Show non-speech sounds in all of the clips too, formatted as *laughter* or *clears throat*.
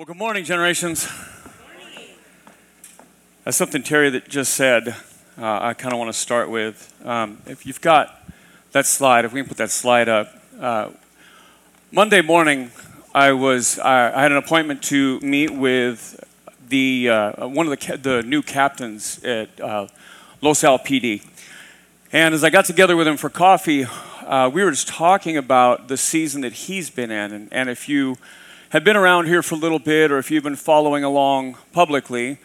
Well, good morning, generations. That's something Terry that just said. Uh, I kind of want to start with. Um, if you've got that slide, if we can put that slide up. Uh, Monday morning, I was I, I had an appointment to meet with the uh, one of the ca- the new captains at uh, Los Al PD, and as I got together with him for coffee, uh, we were just talking about the season that he's been in, and, and if you have been around here for a little bit, or if you've been following along publicly,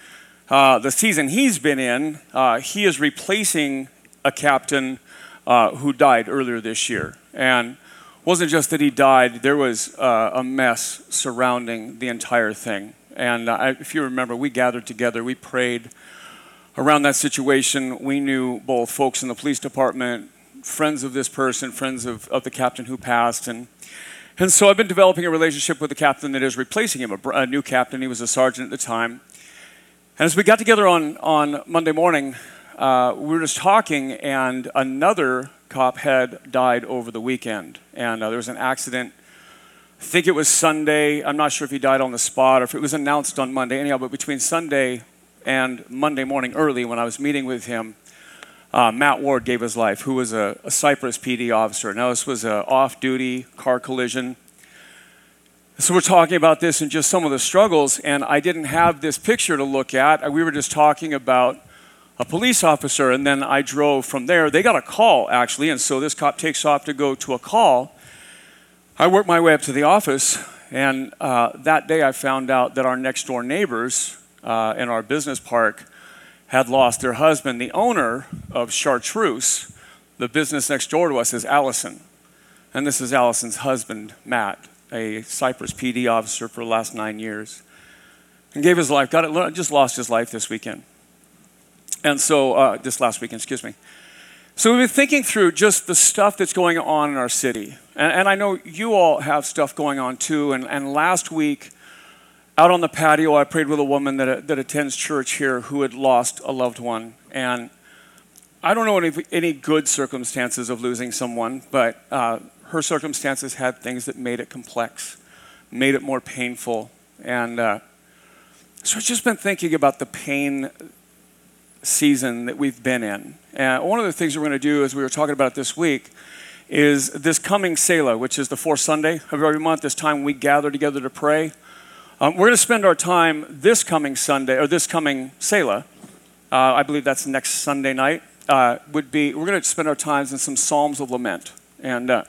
uh, the season he's been in, uh, he is replacing a captain uh, who died earlier this year. And wasn't just that he died, there was uh, a mess surrounding the entire thing. And uh, if you remember, we gathered together, we prayed around that situation. We knew both folks in the police department, friends of this person, friends of, of the captain who passed, and and so I've been developing a relationship with the captain that is replacing him, a, a, new captain. He was a sergeant at the time. And as we got together on, on Monday morning, uh, we were just talking, and another cop had died over the weekend. And uh, there was an accident. I think it was Sunday. I'm not sure if he died on the spot or if it was announced on Monday. Anyhow, but between Sunday and Monday morning early, when I was meeting with him, uh, Matt Ward gave his life, who was a, a Cypress PD officer. Now, this was an off duty car collision. So, we're talking about this and just some of the struggles, and I didn't have this picture to look at. We were just talking about a police officer, and then I drove from there. They got a call, actually, and so this cop takes off to go to a call. I worked my way up to the office, and uh, that day I found out that our next door neighbors uh, in our business park had lost their husband. The owner of Chartreuse, the business next door to us, is Allison. And this is Allison's husband, Matt, a Cypress PD officer for the last nine years. And gave his life, got it, just lost his life this weekend. And so, uh, this last weekend, excuse me. So we've been thinking through just the stuff that's going on in our city. And, and I know you all have stuff going on too. And, and last week, out on the patio, I prayed with a woman that, that attends church here who had lost a loved one. And I don't know any, any good circumstances of losing someone, but uh, her circumstances had things that made it complex, made it more painful. And uh, so I've just been thinking about the pain season that we've been in. And one of the things we're going to do, as we were talking about this week, is this coming Selah, which is the fourth Sunday of every month, this time we gather together to pray. Um, we're going to spend our time this coming Sunday, or this coming Selah. Uh, I believe that's next Sunday night. Uh, would be we're going to spend our times in some Psalms of lament, and uh,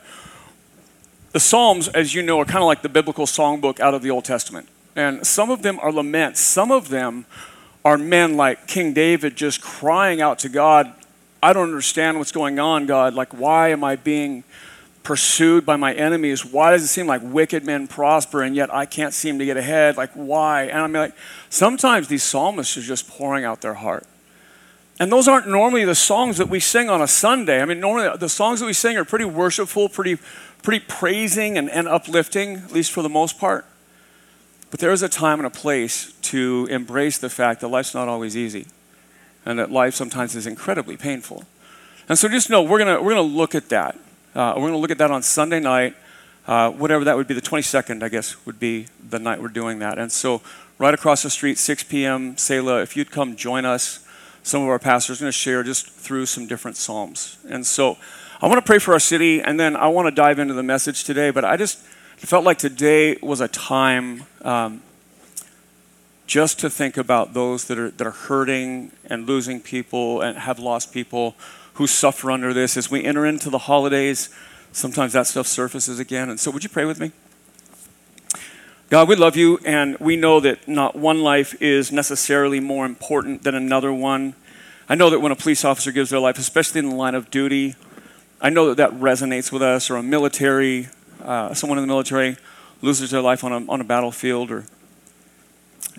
the Psalms, as you know, are kind of like the biblical songbook out of the Old Testament. And some of them are laments. Some of them are men like King David just crying out to God, "I don't understand what's going on, God. Like, why am I being pursued by my enemies. Why does it seem like wicked men prosper and yet I can't seem to get ahead? Like, why? And I mean, like, sometimes these psalmists are just pouring out their heart. And those aren't normally the songs that we sing on a Sunday. I mean, normally the songs that we sing are pretty worshipful, pretty, pretty praising and, and uplifting, at least for the most part. But there is a time and a place to embrace the fact that life's not always easy and that life sometimes is incredibly painful. And so just know we're going we're going to look at that. Uh, we're going to look at that on Sunday night. Uh, whatever that would be, the 22nd, I guess, would be the night we're doing that. And so, right across the street, 6 p.m., Selah, if you'd come join us, some of our pastors are going to share just through some different Psalms. And so, I want to pray for our city, and then I want to dive into the message today. But I just felt like today was a time um, just to think about those that are, that are hurting and losing people and have lost people who suffer under this. As we enter into the holidays, sometimes that stuff surfaces again. And so, would you pray with me? God, we love you, and we know that not one life is necessarily more important than another one. I know that when a police officer gives their life, especially in the line of duty, I know that that resonates with us, or a military, uh, someone in the military loses their life on a, on a battlefield, or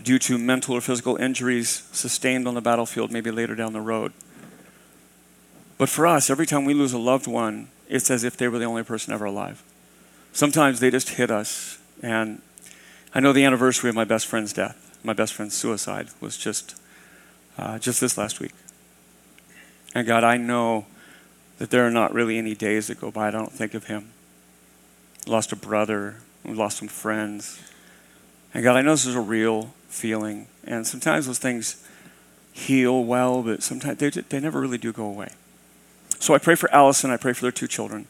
due to mental or physical injuries sustained on the battlefield, maybe later down the road. But for us, every time we lose a loved one, it's as if they were the only person ever alive. Sometimes they just hit us. And I know the anniversary of my best friend's death, my best friend's suicide, was just, uh, just this last week. And God, I know that there are not really any days that go by I don't think of him. Lost a brother, we lost some friends. And God, I know this is a real feeling, and sometimes those things heal well, but sometimes they, they never really do go away. So I pray for Allison, I pray for their two children.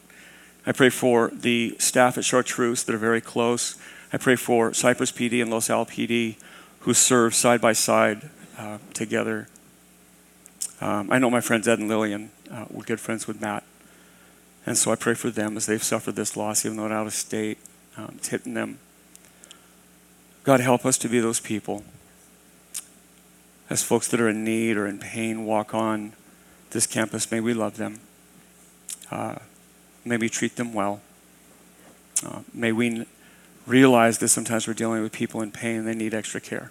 I pray for the staff at Chartreuse that are very close. I pray for Cypress PD and Los Al PD who serve side by side uh, together. Um, I know my friends Ed and Lillian uh, were good friends with Matt. And so I pray for them as they've suffered this loss, even though they're out of state. Um, it's hitting them. God, help us to be those people. As folks that are in need or in pain walk on this campus, may we love them. Uh, may we treat them well. Uh, may we realize that sometimes we're dealing with people in pain and they need extra care.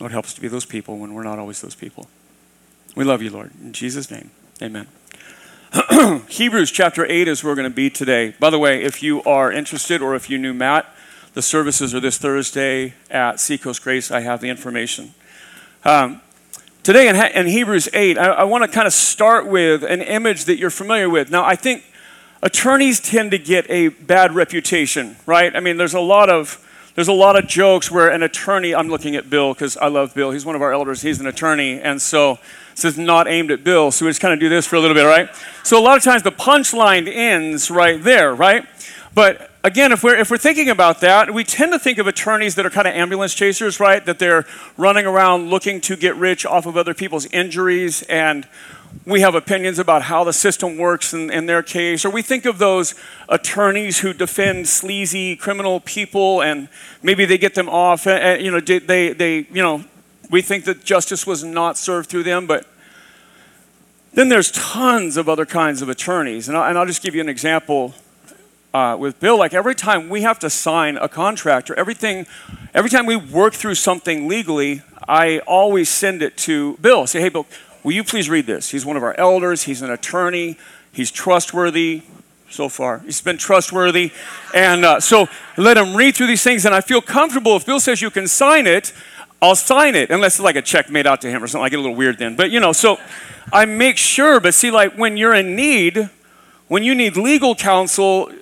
Lord, help us to be those people when we're not always those people. We love you, Lord. In Jesus' name, amen. *clears throat* Hebrews chapter 8 is where we're going to be today. By the way, if you are interested or if you knew Matt, the services are this Thursday at Seacoast Grace. I have the information. Um, today in, in, Hebrews 8, I, I want to kind of start with an image that you're familiar with. Now, I think attorneys tend to get a bad reputation, right? I mean, there's a lot of there's a lot of jokes where an attorney, I'm looking at Bill because I love Bill. He's one of our elders. He's an attorney. And so this is not aimed at Bill. So we just kind of do this for a little bit, right? So a lot of times the punchline ends right there, right? But again, if we're, if we're thinking about that, we tend to think of attorneys that are kind of ambulance chasers, right? That they're running around looking to get rich off of other people's injuries and we have opinions about how the system works in, in, their case, or we think of those attorneys who defend sleazy criminal people and maybe they get them off. And, eh, eh, you know, they, they, you know, we think that justice was not served through them, but then there's tons of other kinds of attorneys. And, I, and I'll just give you an example uh, with Bill. Like every time we have to sign a contract or everything, every time we work through something legally, I always send it to Bill. Say, hey, Bill, Will you please read this? He's one of our elders, he's an attorney, he's trustworthy so far. He's been trustworthy. And uh, so let him read through these things, and I feel comfortable. If Bill says you can sign it, I'll sign it, unless it's like a check made out to him or something. I get a little weird then. But you know, so I make sure, but see, like when you're in need, when you need legal counsel,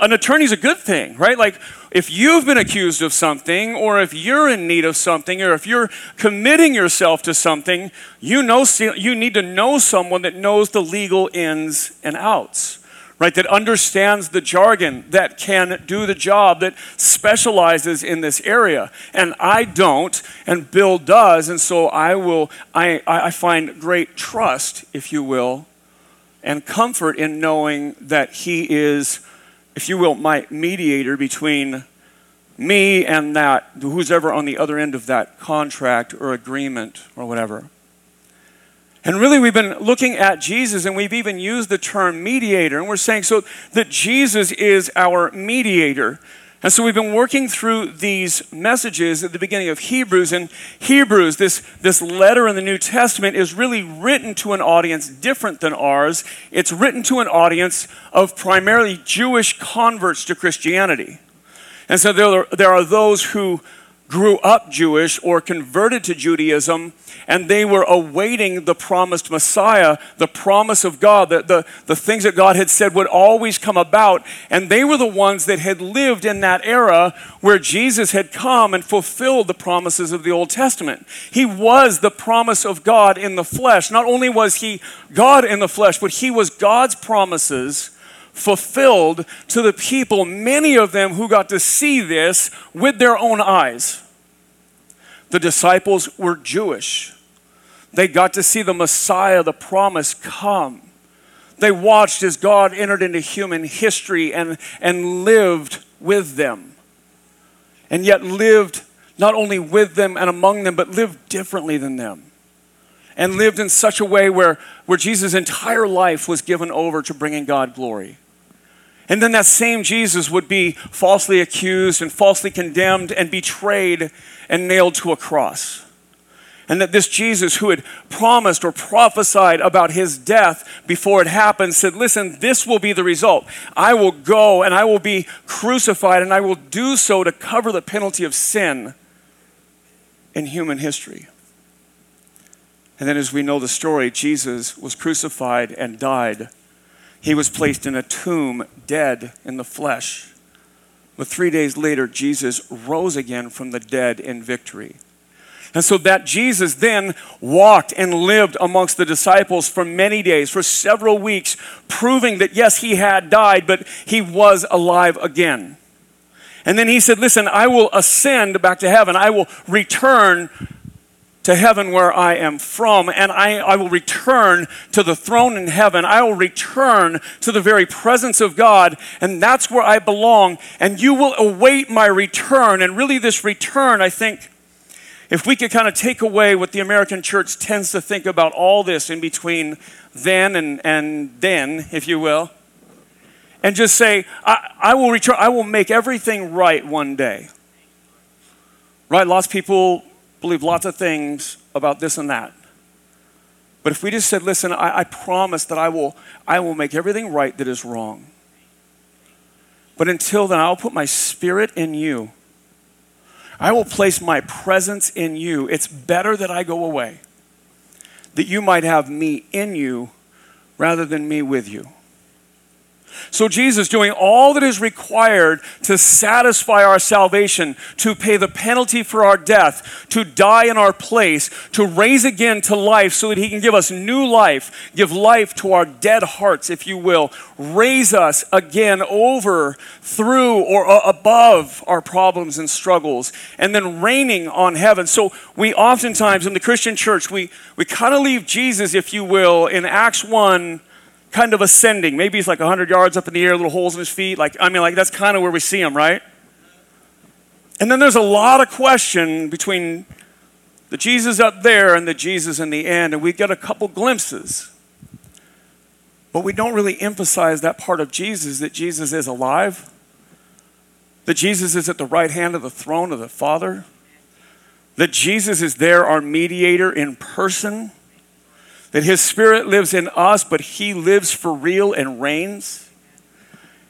an attorney's a good thing, right? Like if you've been accused of something, or if you're in need of something, or if you're committing yourself to something, you know you need to know someone that knows the legal ins and outs, right? That understands the jargon, that can do the job, that specializes in this area. And I don't, and Bill does, and so I will. I I find great trust, if you will, and comfort in knowing that he is if you will, my mediator between me and that, who's ever on the other end of that contract or agreement or whatever. And really, we've been looking at Jesus, and we've even used the term mediator. And we're saying so that Jesus is our mediator. And so we've been working through these messages at the beginning of Hebrews. And Hebrews, this, this letter in the New Testament, is really written to an audience different than ours. It's written to an audience of primarily Jewish converts to Christianity. And so there are, there are those who grew up Jewish or converted to Judaism, and they were awaiting the promised Messiah, the promise of God, the, the, the things that God had said would always come about. And they were the ones that had lived in that era where Jesus had come and fulfilled the promises of the Old Testament. He was the promise of God in the flesh. Not only was he God in the flesh, but he was God's promises fulfilled to the people, many of them who got to see this with their own eyes. The disciples were Jewish. They got to see the Messiah, the promise, come. They watched as God entered into human history and, and lived with them. And yet lived not only with them and among them, but lived differently than them and lived in such a way where, where Jesus' entire life was given over to bringing God glory. And then that same Jesus would be falsely accused and falsely condemned and betrayed and nailed to a cross. And that this Jesus, who had promised or prophesied about his death before it happened, said, Listen, this will be the result. I will go and I will be crucified, and I will do so to cover the penalty of sin in human history. And then, as we know the story, Jesus was crucified and died. He was placed in a tomb, dead in the flesh, But three days later, Jesus rose again from the dead in victory. And so that Jesus then walked and lived amongst the disciples for many days, for several weeks, proving that yes, he had died, but he was alive again. And then he said, Listen, I will ascend back to heaven. I will return to heaven where I am from, and I, I will return to the throne in heaven. I will return to the very presence of God, and that's where I belong. And you will await my return. And really, this return, I think, if we could kind of take away what the American church tends to think about all this in between then and, and then, if you will, and just say, I, I will return, I will make everything right one day. Right? Lots of people believe lots of things about this and that. But if we just said, listen, I, I promise that I will, I will make everything right that is wrong. But until then, I'll put my spirit in you I will place my presence in you. It's better that I go away, that you might have me in you rather than me with you. So, Jesus doing all that is required to satisfy our salvation, to pay the penalty for our death, to die in our place, to raise again to life so that He can give us new life, give life to our dead hearts, if you will, raise us again over, through, or above our problems and struggles, and then reigning on heaven. So, we oftentimes in the Christian church, we, we kind of leave Jesus, if you will, in Acts 1 kind of ascending. Maybe he's like 100 yards up in the air, little holes in his feet. Like, I mean, like that's kind of where we see him, right? And then there's a lot of question between the Jesus up there and the Jesus in the end, and we get a couple glimpses. But we don't really emphasize that part of Jesus that Jesus is alive, that Jesus is at the right hand of the throne of the Father, that Jesus is there, our mediator in person that His Spirit lives in us, but He lives for real and reigns.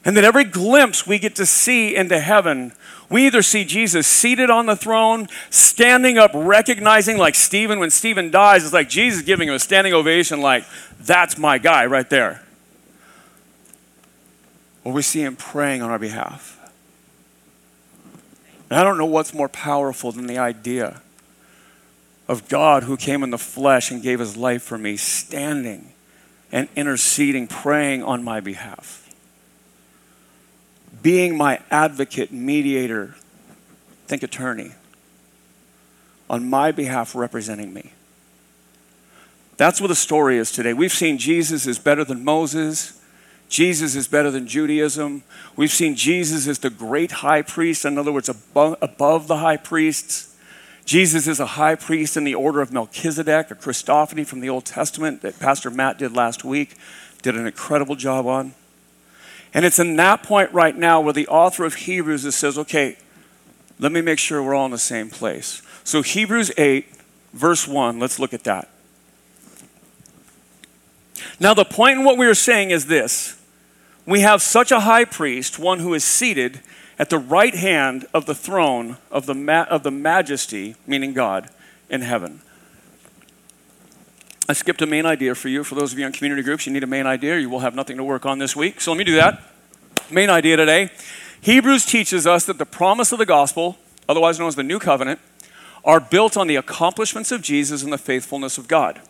And that every glimpse we get to see into heaven, we either see Jesus seated on the throne, standing up, recognizing, like Stephen, when Stephen dies, it's like Jesus giving him a standing ovation, like, that's my guy right there. Or we see him praying on our behalf. And I don't know what's more powerful than the idea of God who came in the flesh and gave his life for me, standing and interceding, praying on my behalf, being my advocate, mediator, think attorney, on my behalf, representing me. That's what the story is today. We've seen Jesus is better than Moses. Jesus is better than Judaism. We've seen Jesus as the great high priest, in other words, above, above the high priests. Jesus is a high priest in the order of Melchizedek, a Christophany from the Old Testament that Pastor Matt did last week, did an incredible job on. And it's in that point right now where the author of Hebrews says, okay, let me make sure we're all in the same place. So, Hebrews 8, verse 1, let's look at that. Now, the point in what we are saying is this we have such a high priest, one who is seated at the right hand of the throne of the, ma- of the majesty, meaning God, in heaven. I skipped a main idea for you. For those of you in community groups, you need a main idea. You will have nothing to work on this week. So let me do that. Main idea today Hebrews teaches us that the promise of the gospel, otherwise known as the new covenant, are built on the accomplishments of Jesus and the faithfulness of God.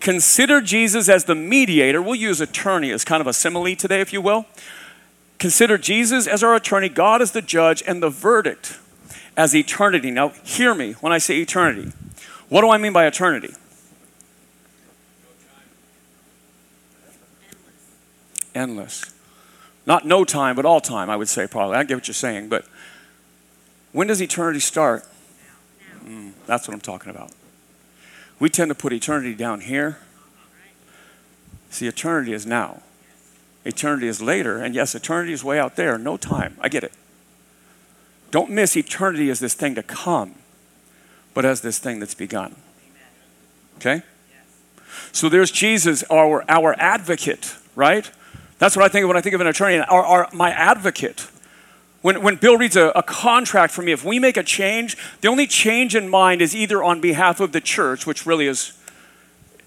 Consider Jesus as the mediator. We'll use attorney as kind of a simile today, if you will. Consider Jesus as our attorney, God as the judge, and the verdict as eternity. Now, hear me when I say eternity. What do I mean by eternity? Endless. Not no time, but all time, I would say, probably. I get what you're saying, but when does eternity start? Mm, that's what I'm talking about. We tend to put eternity down here. See, eternity is now. Eternity is later, and yes, eternity is way out there, no time. I get it. Don't miss eternity as this thing to come, but as this thing that's begun. Okay? So there's Jesus, our, our advocate, right? That's what I think of when I think of an attorney, our, our, my advocate. When, when Bill reads a, a contract for me, if we make a change, the only change in mind is either on behalf of the church, which really is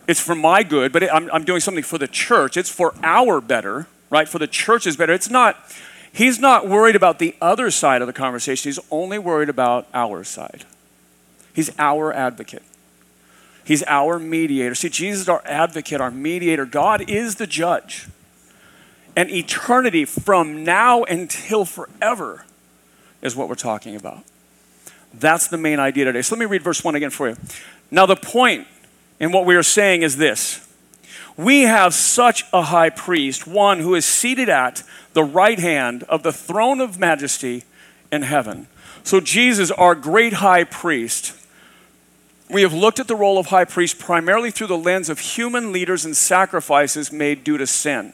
it's for my good, but it, I'm, I'm doing something for the church. It's for our better, right? For the church's better. It's not, He's not worried about the other side of the conversation, he's only worried about our side. He's our advocate. He's our mediator. See, Jesus is our advocate, our mediator. God is the judge. And eternity from now until forever is what we're talking about. That's the main idea today. So let me read verse 1 again for you. Now, the point in what we are saying is this we have such a high priest, one who is seated at the right hand of the throne of majesty in heaven. So, Jesus, our great high priest, we have looked at the role of high priest primarily through the lens of human leaders and sacrifices made due to sin.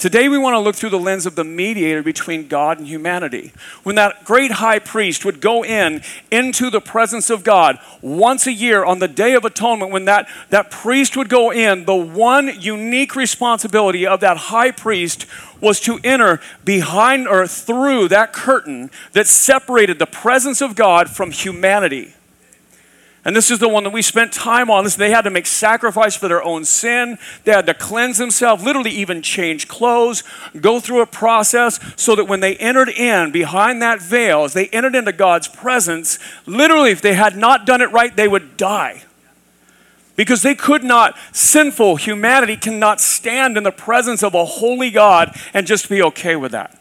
Today, we want to look through the lens of the mediator between God and humanity. When that great high priest would go in into the presence of God once a year on the Day of Atonement, when that, that priest would go in, the one unique responsibility of that high priest was to enter behind or through that curtain that separated the presence of God from humanity. And this is the one that we spent time on. They had to make sacrifice for their own sin. They had to cleanse themselves, literally even change clothes, go through a process so that when they entered in behind that veil, as they entered into God's presence, literally, if they had not done it right, they would die. Because they could not, sinful humanity cannot stand in the presence of a holy God and just be okay with that.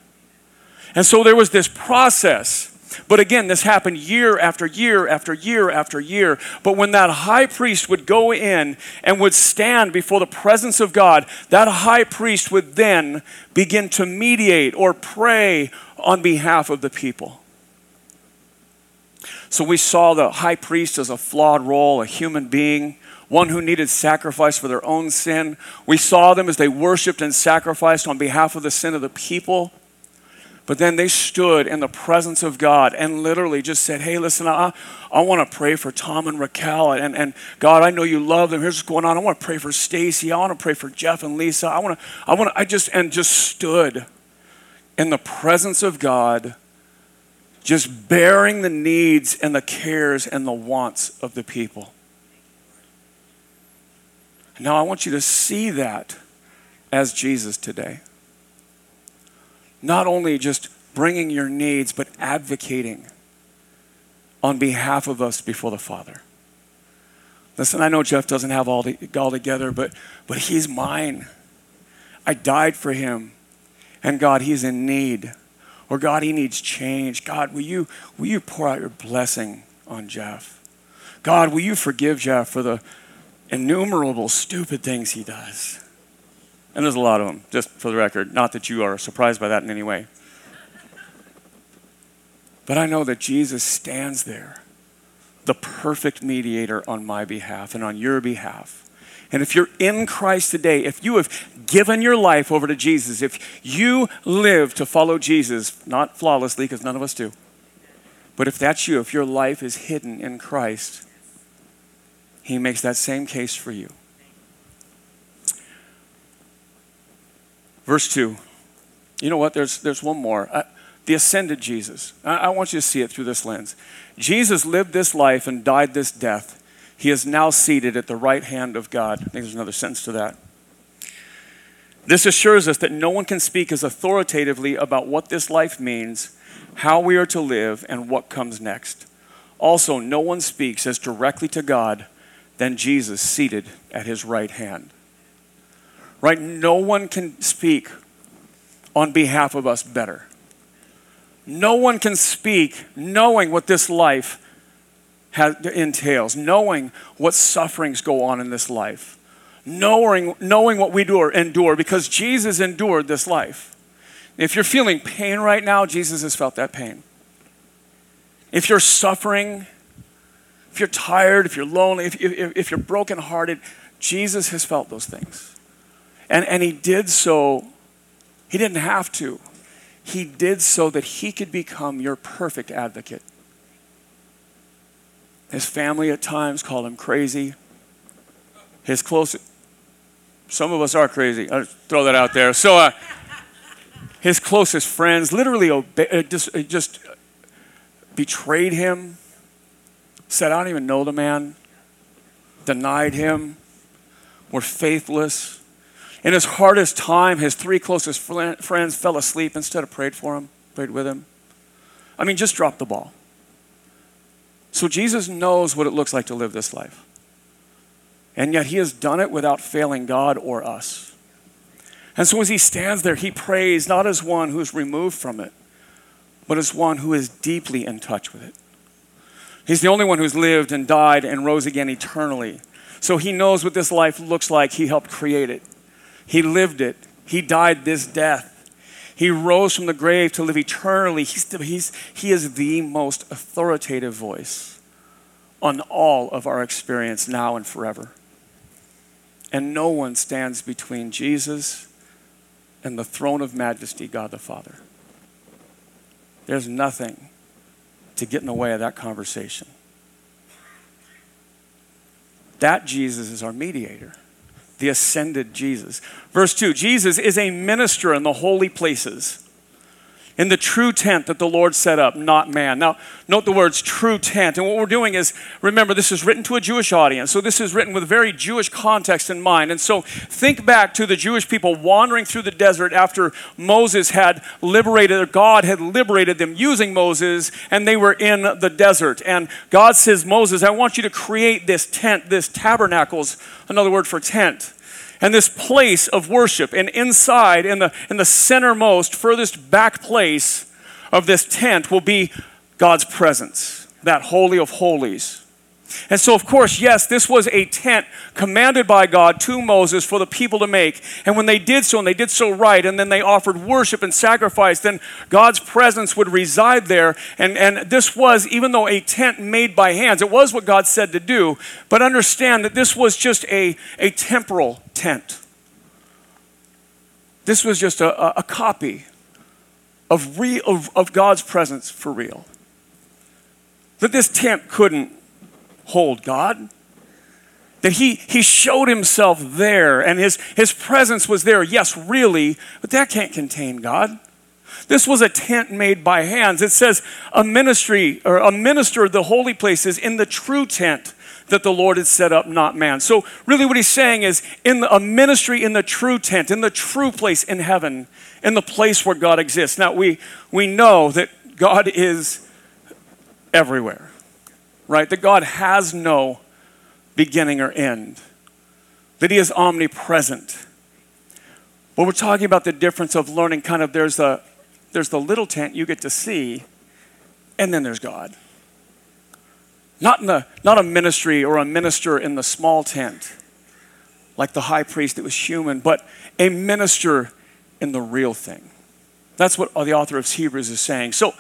And so there was this process but again, this happened year after year after year after year. But when that high priest would go in and would stand before the presence of God, that high priest would then begin to mediate or pray on behalf of the people. So we saw the high priest as a flawed role, a human being, one who needed sacrifice for their own sin. We saw them as they worshiped and sacrificed on behalf of the sin of the people. But then they stood in the presence of God and literally just said, Hey, listen, I, I want to pray for Tom and Raquel. And, and God, I know you love them. Here's what's going on. I want to pray for Stacy. I want to pray for Jeff and Lisa. I want to, I want to, I just, and just stood in the presence of God, just bearing the needs and the cares and the wants of the people. Now, I want you to see that as Jesus today not only just bringing your needs, but advocating on behalf of us before the Father. Listen, I know Jeff doesn't have all, the, all together, but, but he's mine. I died for him. And God, he's in need. Or God, he needs change. God, will you, will you pour out your blessing on Jeff? God, will you forgive Jeff for the innumerable stupid things he does? And there's a lot of them, just for the record. Not that you are surprised by that in any way. But I know that Jesus stands there, the perfect mediator on my behalf and on your behalf. And if you're in Christ today, if you have given your life over to Jesus, if you live to follow Jesus, not flawlessly, because none of us do, but if that's you, if your life is hidden in Christ, He makes that same case for you. Verse 2. You know what? There's, there's one more. Uh, the ascended Jesus. I, I want you to see it through this lens. Jesus lived this life and died this death. He is now seated at the right hand of God. I think there's another sentence to that. This assures us that no one can speak as authoritatively about what this life means, how we are to live, and what comes next. Also, no one speaks as directly to God than Jesus seated at his right hand right? No one can speak on behalf of us better. No one can speak knowing what this life has, entails, knowing what sufferings go on in this life, knowing, knowing what we do or endure, because Jesus endured this life. If you're feeling pain right now, Jesus has felt that pain. If you're suffering, if you're tired, if you're lonely, if, if, if you're brokenhearted, Jesus has felt those things. And, and he did so, he didn't have to. He did so that he could become your perfect advocate. His family at times called him crazy. His close, some of us are crazy. I'll throw that out there. So, uh, his closest friends literally obe- uh, just, uh, just betrayed him, said, I don't even know the man, denied him, were faithless In his hardest time, his three closest friends fell asleep instead of prayed for him, prayed with him. I mean, just drop the ball. So Jesus knows what it looks like to live this life. And yet he has done it without failing God or us. And so as he stands there, he prays not as one who is removed from it, but as one who is deeply in touch with it. He's the only one who's lived and died and rose again eternally. So he knows what this life looks like. He helped create it, he lived it, he died this death. He rose from the grave to live eternally. He's, he's, he is the most authoritative voice on all of our experience now and forever. And no one stands between Jesus and the throne of majesty, God the Father. There's nothing to get in the way of that conversation. That Jesus is our mediator the ascended Jesus. Verse 2 Jesus is a minister in the holy places, in the true tent that the Lord set up, not man. Now, note the words true tent. And what we're doing is, remember, this is written to a Jewish audience. So this is written with very Jewish context in mind. And so think back to the Jewish people wandering through the desert after Moses had liberated, or God had liberated them using Moses, and they were in the desert. And God says, Moses, I want you to create this tent, this tabernacles, another word for tent and this place of worship. And inside, in the, in the centermost, furthest back place of this tent, will be God's presence, that Holy of Holies. And so, of course, yes, this was a tent commanded by God to Moses for the people to make. And when they did so, and they did so right, and then they offered worship and sacrifice, then God's presence would reside there. And, and this was, even though a tent made by hands, it was what God said to do. But understand that this was just a, a temporal tent. This was just a, a, copy of, real, of, of God's presence for real. That this tent couldn't hold God. That he, he showed himself there and his, his presence was there, yes, really, but that can't contain God. This was a tent made by hands. It says a ministry or a minister of the holy places in the true tent that the Lord had set up, not man. So, really, what he's saying is in the, a ministry in the true tent, in the true place in heaven, in the place where God exists. Now, we, we know that God is everywhere, right? That God has no beginning or end, that he is omnipresent. But we're talking about the difference of learning kind of there's a there's the little tent you get to see, and then there's God. Not, in the, not a ministry or a minister in the small tent, like the high priest that was human, but a minister in the real thing. That's what the author of Hebrews is saying. So,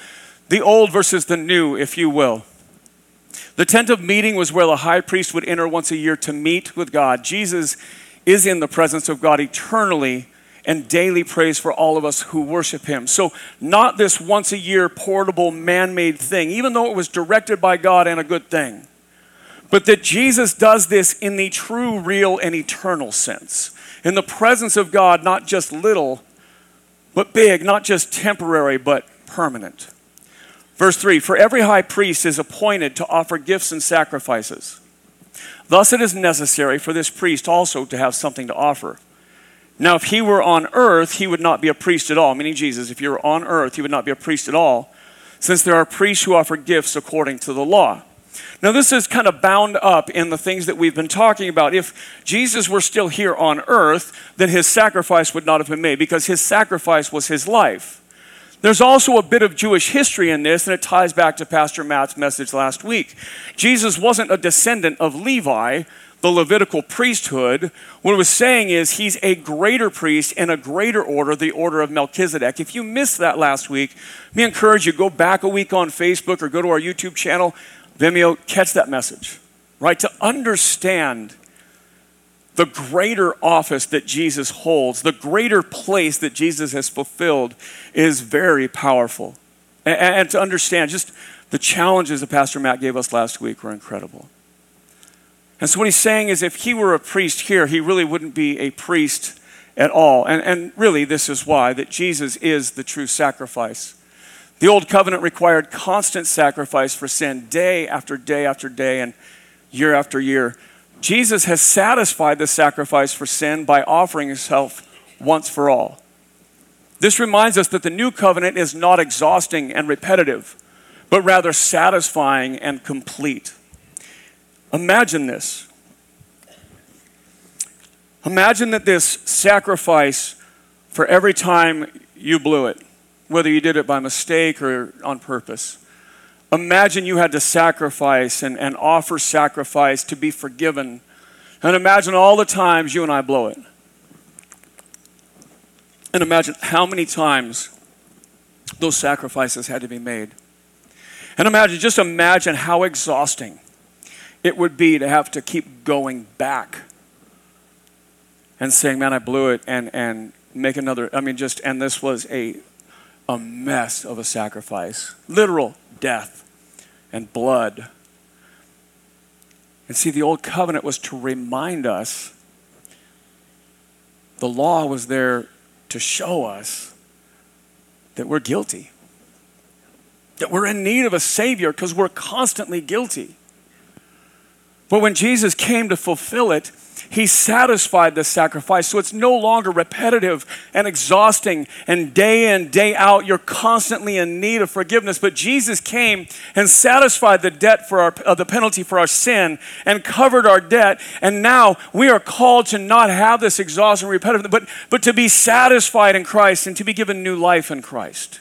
the old versus the new, if you will. The tent of meeting was where the high priest would enter once a year to meet with God. Jesus is in the presence of God eternally and daily prays for all of us who worship him. So, not this once a year portable man made thing, even though it was directed by God and a good thing, but that Jesus does this in the true, real, and eternal sense. In the presence of God, not just little, but big, not just temporary, but permanent. Verse 3 For every high priest is appointed to offer gifts and sacrifices. Thus, it is necessary for this priest also to have something to offer. Now, if he were on earth, he would not be a priest at all, meaning Jesus. If you were on earth, he would not be a priest at all, since there are priests who offer gifts according to the law. Now, this is kind of bound up in the things that we've been talking about. If Jesus were still here on earth, then his sacrifice would not have been made because his sacrifice was his life. There's also a bit of Jewish history in this, and it ties back to Pastor Matt's message last week. Jesus wasn't a descendant of Levi, the Levitical priesthood, what it was saying is he's a greater priest in a greater order, the order of Melchizedek. If you missed that last week, me encourage you, go back a week on Facebook or go to our YouTube channel, Vimeo, catch that message, right? To understand the greater office that Jesus holds, the greater place that Jesus has fulfilled is very powerful. And, and to understand just the challenges that Pastor Matt gave us last week were incredible. And so what he's saying is if he were a priest here, he really wouldn't be a priest at all. And, and really, this is why that Jesus is the true sacrifice. The old covenant required constant sacrifice for sin day after day after day and year after year. Jesus has satisfied the sacrifice for sin by offering himself once for all. This reminds us that the new covenant is not exhausting and repetitive, but rather satisfying and complete. Imagine this. Imagine that this sacrifice for every time you blew it, whether you did it by mistake or on purpose. Imagine you had to sacrifice and, and offer sacrifice to be forgiven. And imagine all the times you and I blow it. And imagine how many times those sacrifices had to be made. And imagine, just imagine how exhausting it would be to have to keep going back and saying, man, I blew it, and, and make another. I mean, just, and this was a, a mess of a sacrifice literal death and blood. And see, the old covenant was to remind us, the law was there to show us that we're guilty, that we're in need of a Savior because we're constantly guilty. But when Jesus came to fulfill it, he satisfied the sacrifice. So it's no longer repetitive and exhausting and day in, day out. You're constantly in need of forgiveness. But Jesus came and satisfied the debt for our, uh, the penalty for our sin and covered our debt. And now we are called to not have this exhausting, repetitive, but, but to be satisfied in Christ and to be given new life in Christ.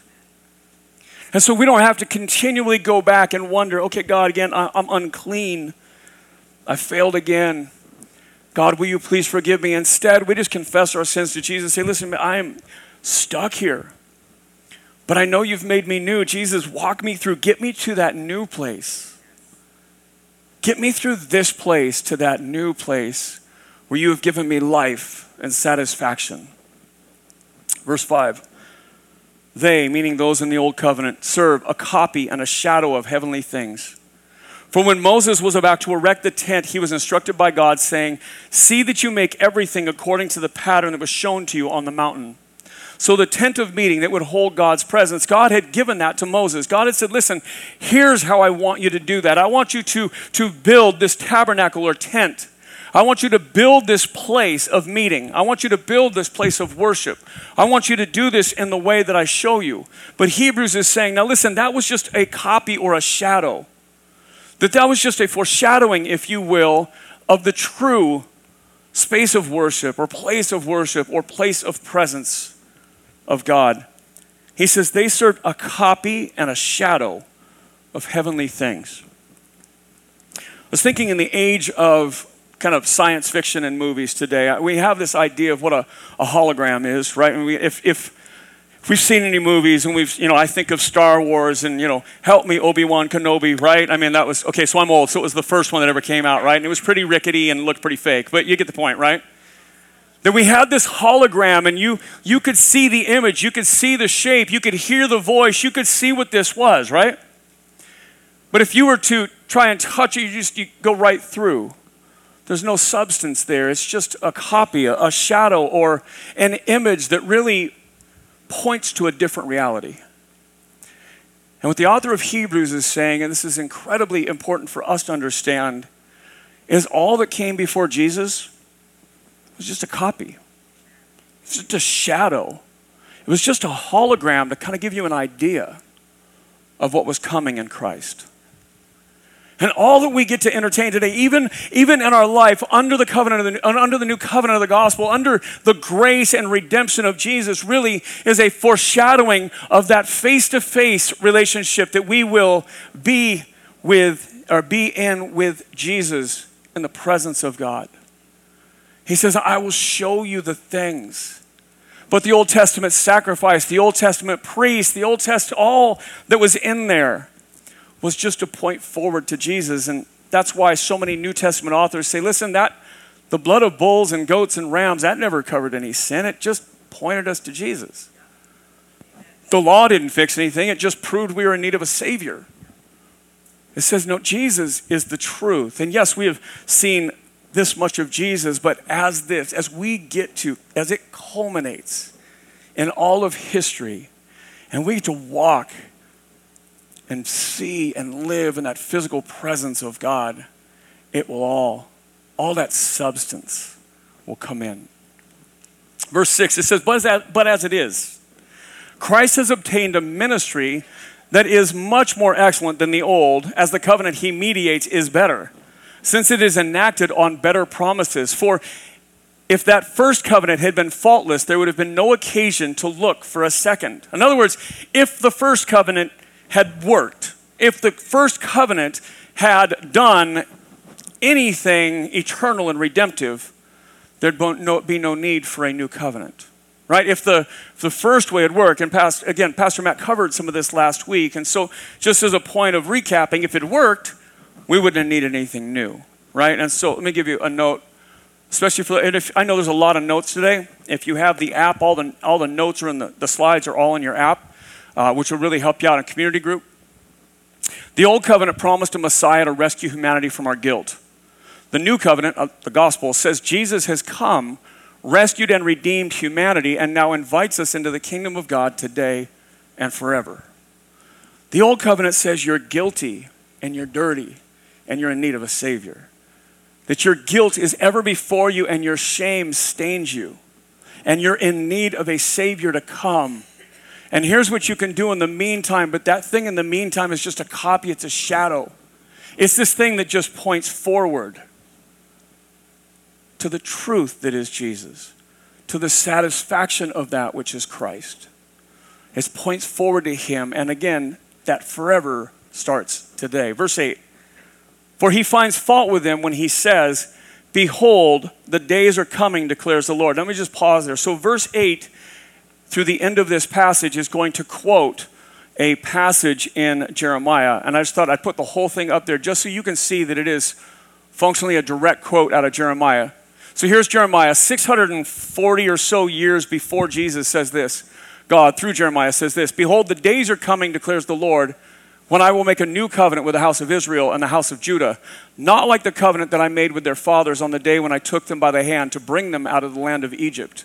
And so we don't have to continually go back and wonder, okay, God, again, I'm unclean. I failed again. God, will you please forgive me? Instead, we just confess our sins to Jesus say, listen, I am stuck here. But I know you've made me new. Jesus, walk me through. Get me to that new place. Get me through this place to that new place where you have given me life and satisfaction. Verse 5 They, meaning those in the old covenant, serve a copy and a shadow of heavenly things for when Moses was about to erect the tent, he was instructed by God, saying, See that you make everything according to the pattern that was shown to you on the mountain. So, the tent of meeting that would hold God's presence, God had given that to Moses. God had said, Listen, here's how I want you to do that. I want you to, to build this tabernacle or tent. I want you to build this place of meeting. I want you to build this place of worship. I want you to do this in the way that I show you. But Hebrews is saying, now listen, that was just a copy or a shadow. That that was just a foreshadowing, if you will, of the true space of worship or place of worship or place of presence of God. He says they served a copy and a shadow of heavenly things. I was thinking in the age of kind of science fiction and movies today, we have this idea of what a, a hologram is, right? And we, if, if we've seen any movies and we've, you know, I think of Star Wars and, you know, help me, Obi Wan Kenobi, right? I mean, that was, okay, so I'm old, so it was the first one that ever came out, right? And it was pretty rickety and looked pretty fake, but you get the point, right? That we had this hologram and you, you could see the image, you could see the shape, you could hear the voice, you could see what this was, right? But if you were to try and touch it, you just you go right through. There's no substance there. It's just a copy, a, a shadow, or an image that really points to a different reality. And what the author of Hebrews is saying, and this is incredibly important for us to understand, is all that came before Jesus was just a copy. It was just a shadow. It was just a hologram to kind of give you an idea of what was coming in Christ. And all that we get to entertain today, even, even in our life, under the covenant of the, under the new covenant of the gospel, under the grace and redemption of Jesus, really is a foreshadowing of that face-to-face relationship that we will be with or be in with Jesus in the presence of God. He says, I will show you the things. But the Old Testament sacrifice, the Old Testament priest, the Old Testament, all that was in there was just to point forward to Jesus. And that's why so many New Testament authors say, listen, that the blood of bulls and goats and rams, that never covered any sin. It just pointed us to Jesus. The law didn't fix anything, it just proved we were in need of a Savior. It says, no, Jesus is the truth. And yes, we have seen this much of Jesus, but as this, as we get to, as it culminates in all of history, and we get to walk and see and live in that physical presence of God, it will all all that substance will come in. Verse 6, it says, But as, but as it is, Christ has obtained a ministry that is much more excellent than the old, as the covenant he mediates is better, since it is enacted on better promises. For if that first covenant had been faultless, there would have been no occasion to look for a second. In other words, if the first covenant had worked, if the first covenant had done anything eternal and redemptive, there'd be no need for a new covenant. Right? If the, if the first way had worked, and past, again, Pastor Matt covered some of this last week, and so just as a point of recapping, if it worked, we wouldn't needed anything new. Right? And so let me give you a note especially for and if I know there's a lot of notes today. If you have the app, all the all the notes are in the, the slides are all in your app, uh, which will really help you out in community group. The old covenant promised a Messiah to rescue humanity from our guilt. The new covenant, of the gospel, says Jesus has come, rescued and redeemed humanity, and now invites us into the kingdom of God today and forever. The old covenant says you're guilty and you're dirty and you're in need of a savior that your guilt is ever before you and your shame stains you. And you're in need of a Savior to come. And here's what you can do in the meantime, but that thing in the meantime is just a copy, it's a shadow. It's this thing that just points forward to the truth that is Jesus, to the satisfaction of that which is Christ. It points forward to Him, and again, that forever starts today. Verse 8 for he finds fault with them when he says, Behold, the days are coming, declares the Lord. Let me just pause there. So, verse 8 through the end of this passage is going to quote a passage in Jeremiah. And I just thought I'd put the whole thing up there just so you can see that it is functionally a direct quote out of Jeremiah. So here's Jeremiah, 640 or so years before Jesus says this. God, through Jeremiah, says this Behold, the days are coming, declares the Lord when I will make a new covenant with the house of Israel and the house of Judah, not like the covenant that I made with their fathers on the day when I took them by the hand to bring them out of the land of Egypt.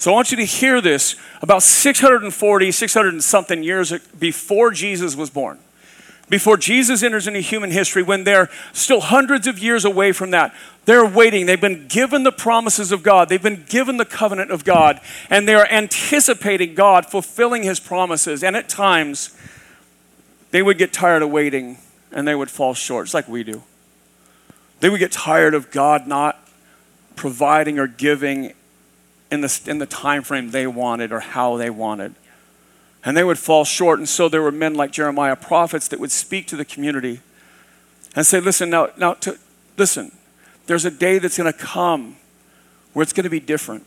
So I want you to hear this about 640, 600 and something years before Jesus was born. Before Jesus enters into human history, when they're still hundreds of years away from that, they're waiting. They've been given the promises of God, they've been given the covenant of God, and they are anticipating God fulfilling his promises. And at times, they would get tired of waiting and they would fall short, just like we do. They would get tired of God not providing or giving in the, in the time frame they wanted or how they wanted. And they would fall short. And so there were men like Jeremiah, prophets, that would speak to the community and say, listen, now, now to, listen, there's a day that's going to come where it's going to be different.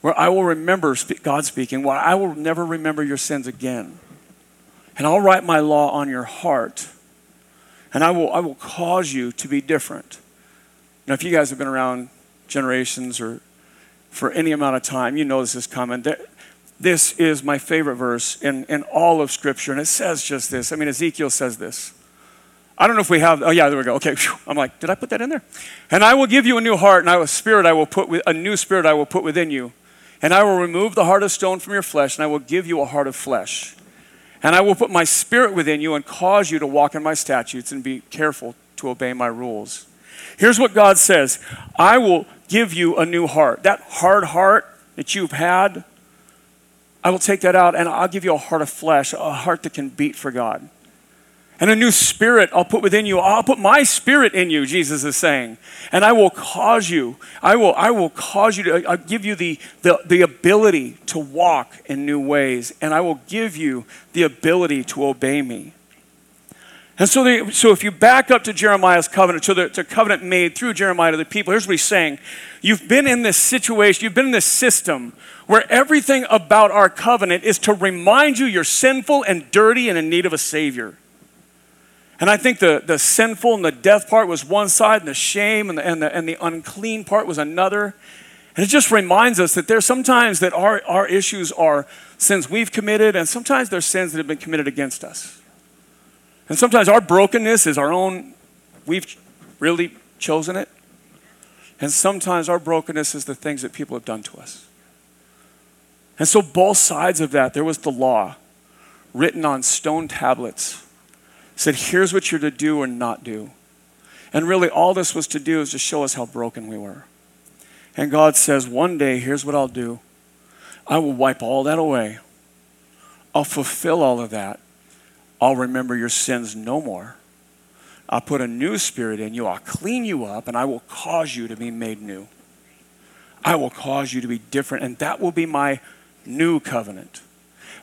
Where I will remember God speaking, where I will never remember your sins again. And I'll write my law on your heart. And I will, I will cause you to be different. Now, if you guys have been around generations or for any amount of time, you know this is coming. This is my favorite verse in, in all of Scripture, and it says just this. I mean, Ezekiel says this. I don't know if we have, oh yeah, there we go. Okay, *laughs* I'm like, did I put that in there? And I will give you a new heart, and I will spirit I will put with, a new spirit I will put within you. And I will remove the heart of stone from your flesh, and I will give you a heart of flesh. And I will put my spirit within you and cause you to walk in my statutes and be careful to obey my rules. Here's what God says I will give you a new heart. That hard heart that you've had, I will take that out and I'll give you a heart of flesh, a heart that can beat for God and a new spirit I'll put within you. I'll put my spirit in you, Jesus is saying. And I will cause you, I will, I will cause you to, I'll give you the, the, the ability to walk in new ways. And I will give you the ability to obey me. And so, they, so if you back up to Jeremiah's covenant, to the to covenant made through Jeremiah to the people, here's what he's saying. You've been in this situation, you've been in this system where everything about our covenant is to remind you you're sinful and dirty and in need of a Savior. And I think the, the sinful and the death part was one side, and the shame and the, and, the, and the unclean part was another. And it just reminds us that there's sometimes that our, our issues are sins we've committed, and sometimes there's sins that have been committed against us. And sometimes our brokenness is our own, we've really chosen it. And sometimes our brokenness is the things that people have done to us. And so, both sides of that, there was the law written on stone tablets said, here's what you're to do or not do. And really, all this was to do is to show us how broken we were. And God says, one day, here's what I'll do I will wipe all that away. I'll fulfill all of that. I'll remember your sins no more. I'll put a new spirit in you. I'll clean you up, and I will cause you to be made new. I will cause you to be different, and that will be my new covenant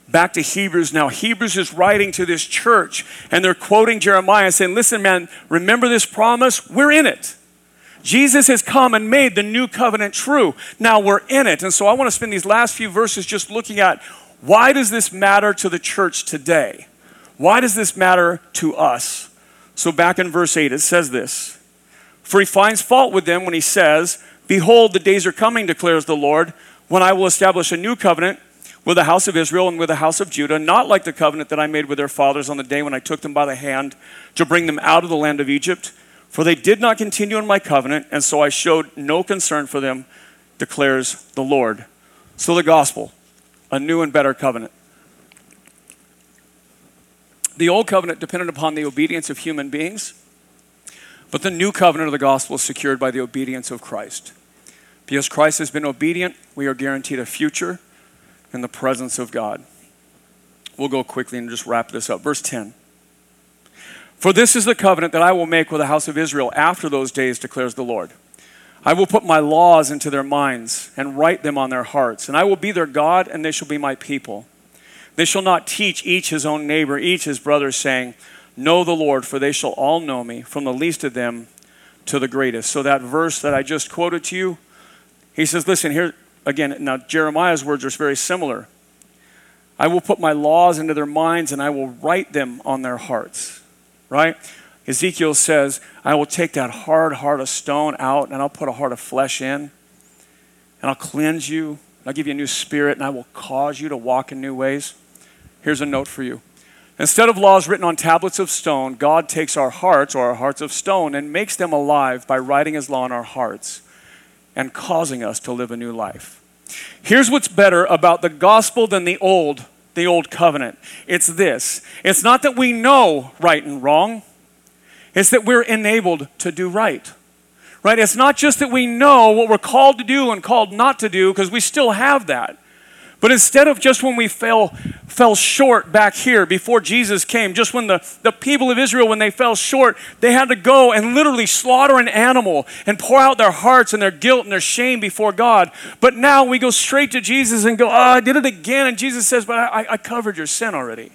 back to Hebrews now. Hebrews is writing to this church, and they're quoting Jeremiah saying, Listen, man, remember this promise? We're in it. Jesus has come and made the new covenant true. Now we're in it. And so I want to spend these last few verses just looking at why does this matter to the church today? Why does this matter to us? So back in verse 8, it says this For he finds fault with them when he says, Behold, the days are coming, declares the Lord, when I will establish a new covenant with the house of Israel and with the house of Judah, not like the covenant that I made with their fathers on the day when I took them by the hand to bring them out of the land of Egypt. For they did not continue in my covenant, and so I showed no concern for them, declares the Lord. So the gospel, a new and better covenant. The old covenant depended upon the obedience of human beings, but the new covenant of the gospel is secured by the obedience of Christ. Because Christ has been obedient, we are guaranteed a future in the presence of God. We'll go quickly and just wrap this up. Verse 10. For this is the covenant that I will make with the house of Israel after those days, declares the Lord. I will put my laws into their minds and write them on their hearts, and I will be their God, and they shall be my people. They shall not teach each his own neighbor, each his brother, saying, Know the Lord, for they shall all know me, from the least of them to the greatest. So, that verse that I just quoted to you, he says, Listen, here, Again, now Jeremiah's words are very similar. I will put my laws into their minds and I will write them on their hearts. Right? Ezekiel says, I will take that hard heart of stone out and I'll put a heart of flesh in and I'll cleanse you. I'll give you a new spirit and I will cause you to walk in new ways. Here's a note for you. Instead of laws written on tablets of stone, God takes our hearts or our hearts of stone and makes them alive by writing his law on our hearts and causing us to live a new life. Here's what's better about the gospel than the old, the old covenant. It's this. It's not that we know right and wrong. It's that we're enabled to do right. Right? It's not just that we know what we're called to do and called not to do because we still have that. But instead of just when we fell, fell short back here before Jesus came, just when the, the people of Israel, when they fell short, they had to go and literally slaughter an animal and pour out their hearts and their guilt and their shame before God. But now we go straight to Jesus and go, oh, I did it again. And Jesus says, But I, I covered your sin already.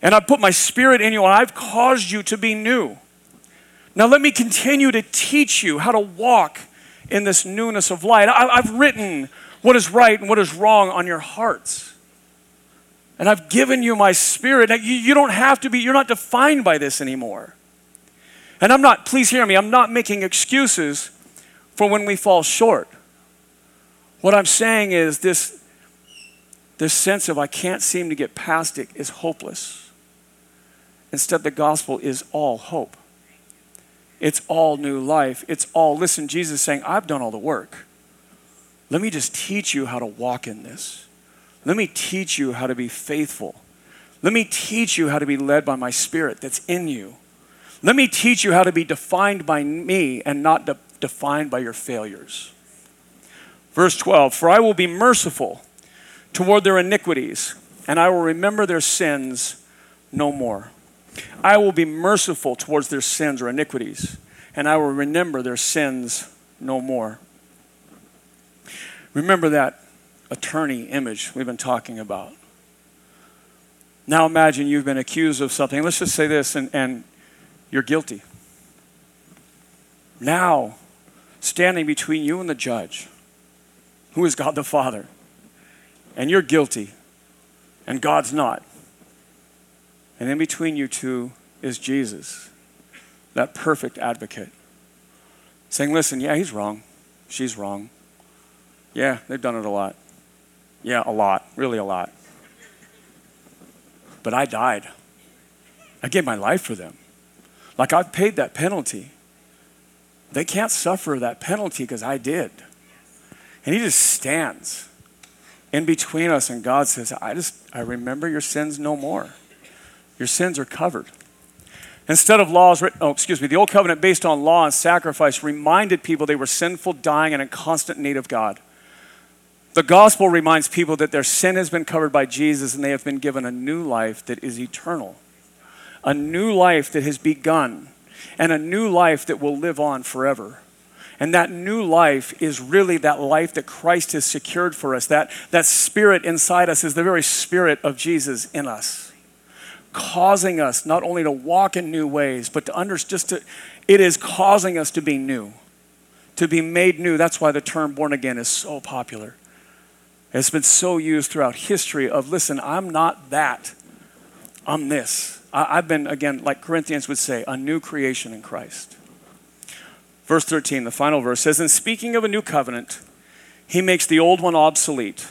And I put my spirit in you and I've caused you to be new. Now let me continue to teach you how to walk in this newness of light. I, I've written what is right and what is wrong on your hearts. And I've given you my spirit. You, you don't have to be, you're not defined by this anymore. And I'm not, please hear me, I'm not making excuses for when we fall short. What I'm saying is this, this sense of I can't seem to get past it is hopeless. Instead, the gospel is all hope. It's all new life. It's all, listen, Jesus saying, I've done all the work. Let me just teach you how to walk in this. Let me teach you how to be faithful. Let me teach you how to be led by my spirit that's in you. Let me teach you how to be defined by me and not de- defined by your failures. Verse 12 For I will be merciful toward their iniquities, and I will remember their sins no more. I will be merciful towards their sins or iniquities, and I will remember their sins no more. Remember that attorney image we've been talking about. Now imagine you've been accused of something. Let's just say this, and, and you're guilty. Now, standing between you and the judge, who is God the Father, and you're guilty, and God's not. And in between you two is Jesus, that perfect advocate, saying, Listen, yeah, he's wrong. She's wrong. Yeah, they've done it a lot. Yeah, a lot. Really a lot. But I died. I gave my life for them. Like I've paid that penalty. They can't suffer that penalty because I did. And he just stands in between us, and God says, I just, I remember your sins no more. Your sins are covered. Instead of laws written, oh, excuse me, the old covenant based on law and sacrifice reminded people they were sinful, dying, and in constant need of God. The gospel reminds people that their sin has been covered by Jesus and they have been given a new life that is eternal, a new life that has begun, and a new life that will live on forever. And that new life is really that life that Christ has secured for us. That, that spirit inside us is the very spirit of Jesus in us, causing us not only to walk in new ways, but to understand, just to, it is causing us to be new, to be made new. That's why the term born again is so popular. It's been so used throughout history of, listen, I'm not that. I'm this. I, I've been, again, like Corinthians would say, a new creation in Christ. Verse 13, the final verse says, In speaking of a new covenant, he makes the old one obsolete.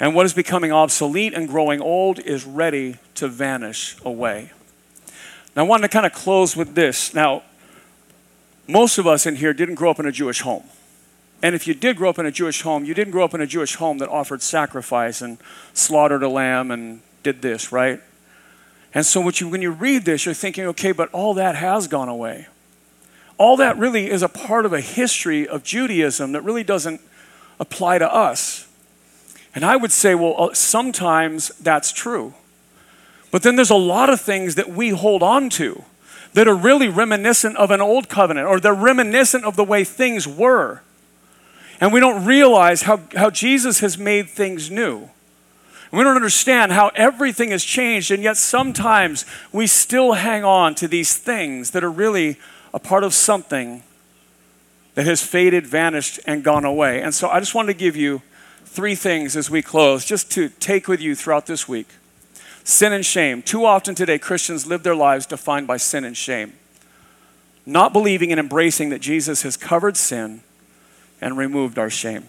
And what is becoming obsolete and growing old is ready to vanish away. Now, I wanted to kind of close with this. Now, most of us in here didn't grow up in a Jewish home. And if you did grow up in a Jewish home, you didn't grow up in a Jewish home that offered sacrifice and slaughtered a lamb and did this, right? And so you, when you read this, you're thinking, okay, but all that has gone away all that really is a part of a history of Judaism that really doesn't apply to us. And I would say, well, uh, sometimes that's true. But then there's a lot of things that we hold on to that are really reminiscent of an old covenant or they're reminiscent of the way things were. And we don't realize how, how Jesus has made things new. we don't understand how everything has changed, and yet sometimes we still hang on to these things that are really a part of something that has faded, vanished, and gone away. And so I just wanted to give you three things as we close, just to take with you throughout this week. Sin and shame. Too often today, Christians live their lives defined by sin and shame, not believing and embracing that Jesus has covered sin and removed our shame.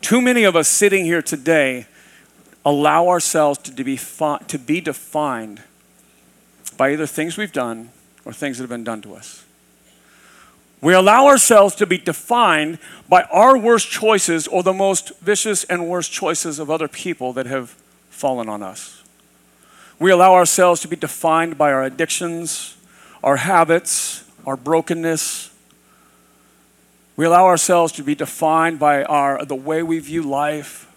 Too many of us sitting here today allow ourselves to be, to be defined by either things we've done or things that have been done to us. We allow ourselves to be defined by our worst choices or the most vicious and worst choices of other people that have fallen on us. We allow ourselves to be defined by our addictions, our habits, our brokenness. We allow ourselves to be defined by our, the way we view life.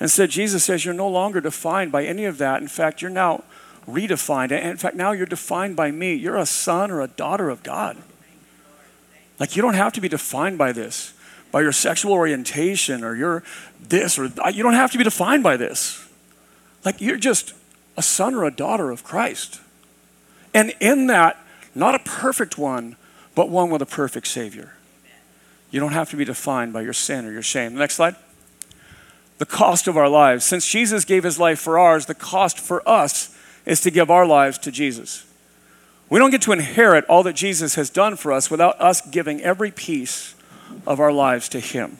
Instead, Jesus says you're no longer defined by any of that. In fact, you're now redefined. And in fact, now you're defined by me. You're a son or a daughter of God. Like, you don't have to be defined by this, by your sexual orientation or your this, or you don't have to be defined by this. Like, you're just a son or a daughter of Christ. And in that, not a perfect one, but one with a perfect Savior. You don't have to be defined by your sin or your shame. Next slide. The cost of our lives. Since Jesus gave his life for ours, the cost for us is to give our lives to Jesus. We don't get to inherit all that Jesus has done for us without us giving every piece of our lives to Him.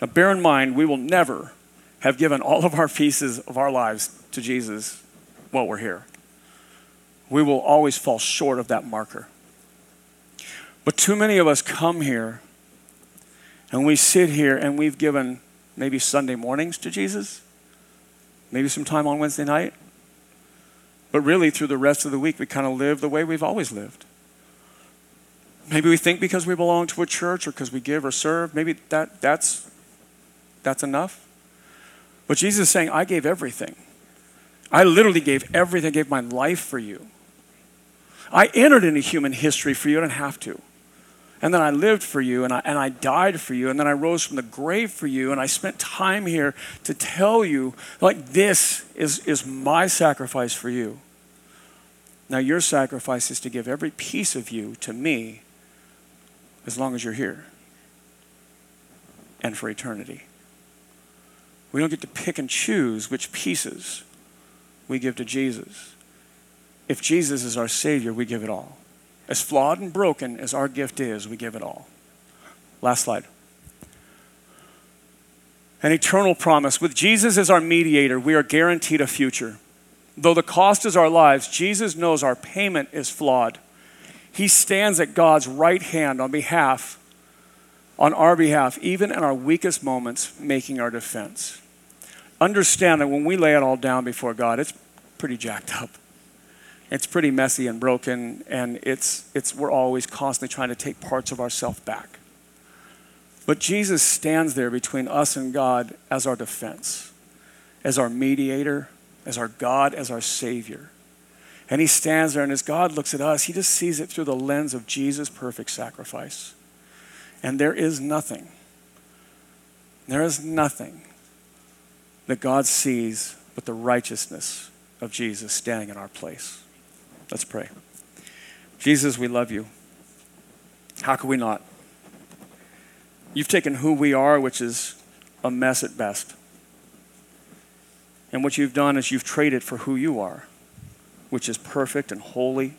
Now, bear in mind, we will never have given all of our pieces of our lives to Jesus while we're here. We will always fall short of that marker. But too many of us come here and we sit here and we've given maybe Sunday mornings to Jesus, maybe some time on Wednesday night, but really, through the rest of the week, we kind of live the way we've always lived. Maybe we think because we belong to a church or because we give or serve, maybe that, that's, that's enough. But Jesus is saying, I gave everything. I literally gave everything, I gave my life for you. I entered into human history for you, I didn't have to. And then I lived for you and I, and I died for you. And then I rose from the grave for you. And I spent time here to tell you, like, this is, is my sacrifice for you. Now, your sacrifice is to give every piece of you to me as long as you're here and for eternity. We don't get to pick and choose which pieces we give to Jesus. if Jesus is our Savior, we give it all. As flawed and broken as our gift is, we give it all. Last slide. An eternal promise. With Jesus as our mediator, we are guaranteed a future. Though the cost is our lives, Jesus knows our payment is flawed. He stands at God's right hand on behalf, on our behalf, even in our weakest moments, making our defense. Understand that when we lay it all down before God, it's pretty jacked up. It's pretty messy and broken, and it's, it's, we're always constantly trying to take parts of ourselves back. But Jesus stands there between us and God as our defense, as our mediator, as our God, as our Savior. And he stands there, and as God looks at us, he just sees it through the lens of Jesus' perfect sacrifice. And there is nothing, there is nothing that God sees but the righteousness of Jesus standing in our place. Let's pray. Jesus, we love you. How could we not? You've taken who we are, which is a mess at best. And what you've done is you've traded for who you are, which is perfect and holy.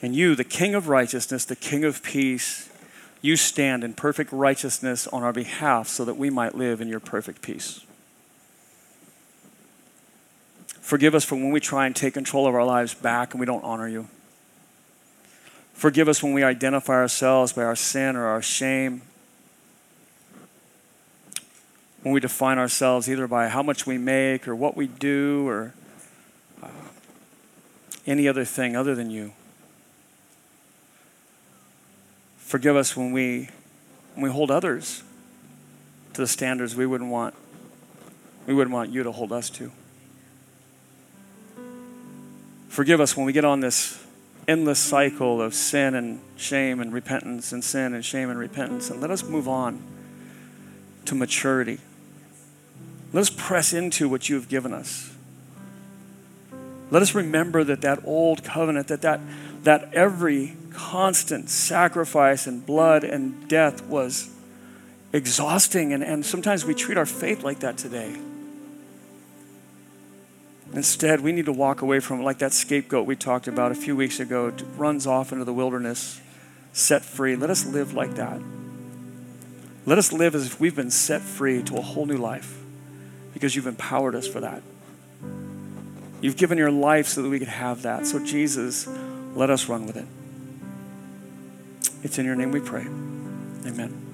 And you, the King of righteousness, the King of peace, you stand in perfect righteousness on our behalf so that we might live in your perfect peace. Forgive us for when we try and take control of our lives back and we don't honor you. Forgive us when we identify ourselves by our sin or our shame. When we define ourselves either by how much we make or what we do or uh, any other thing other than you. Forgive us when we, when we hold others to the standards we wouldn't want we wouldn't want you to hold us to. Forgive us when we get on this endless cycle of sin and shame and repentance and sin and shame and repentance. And let us move on to maturity. Let us press into what you have given us. Let us remember that that old covenant, that, that, that every constant sacrifice and blood and death was exhausting. And, and sometimes we treat our faith like that today. Instead, we need to walk away from like that scapegoat we talked about a few weeks ago, runs off into the wilderness, set free. Let us live like that. Let us live as if we've been set free to a whole new life because you've empowered us for that. You've given your life so that we could have that. So, Jesus, let us run with it. It's in your name we pray. Amen.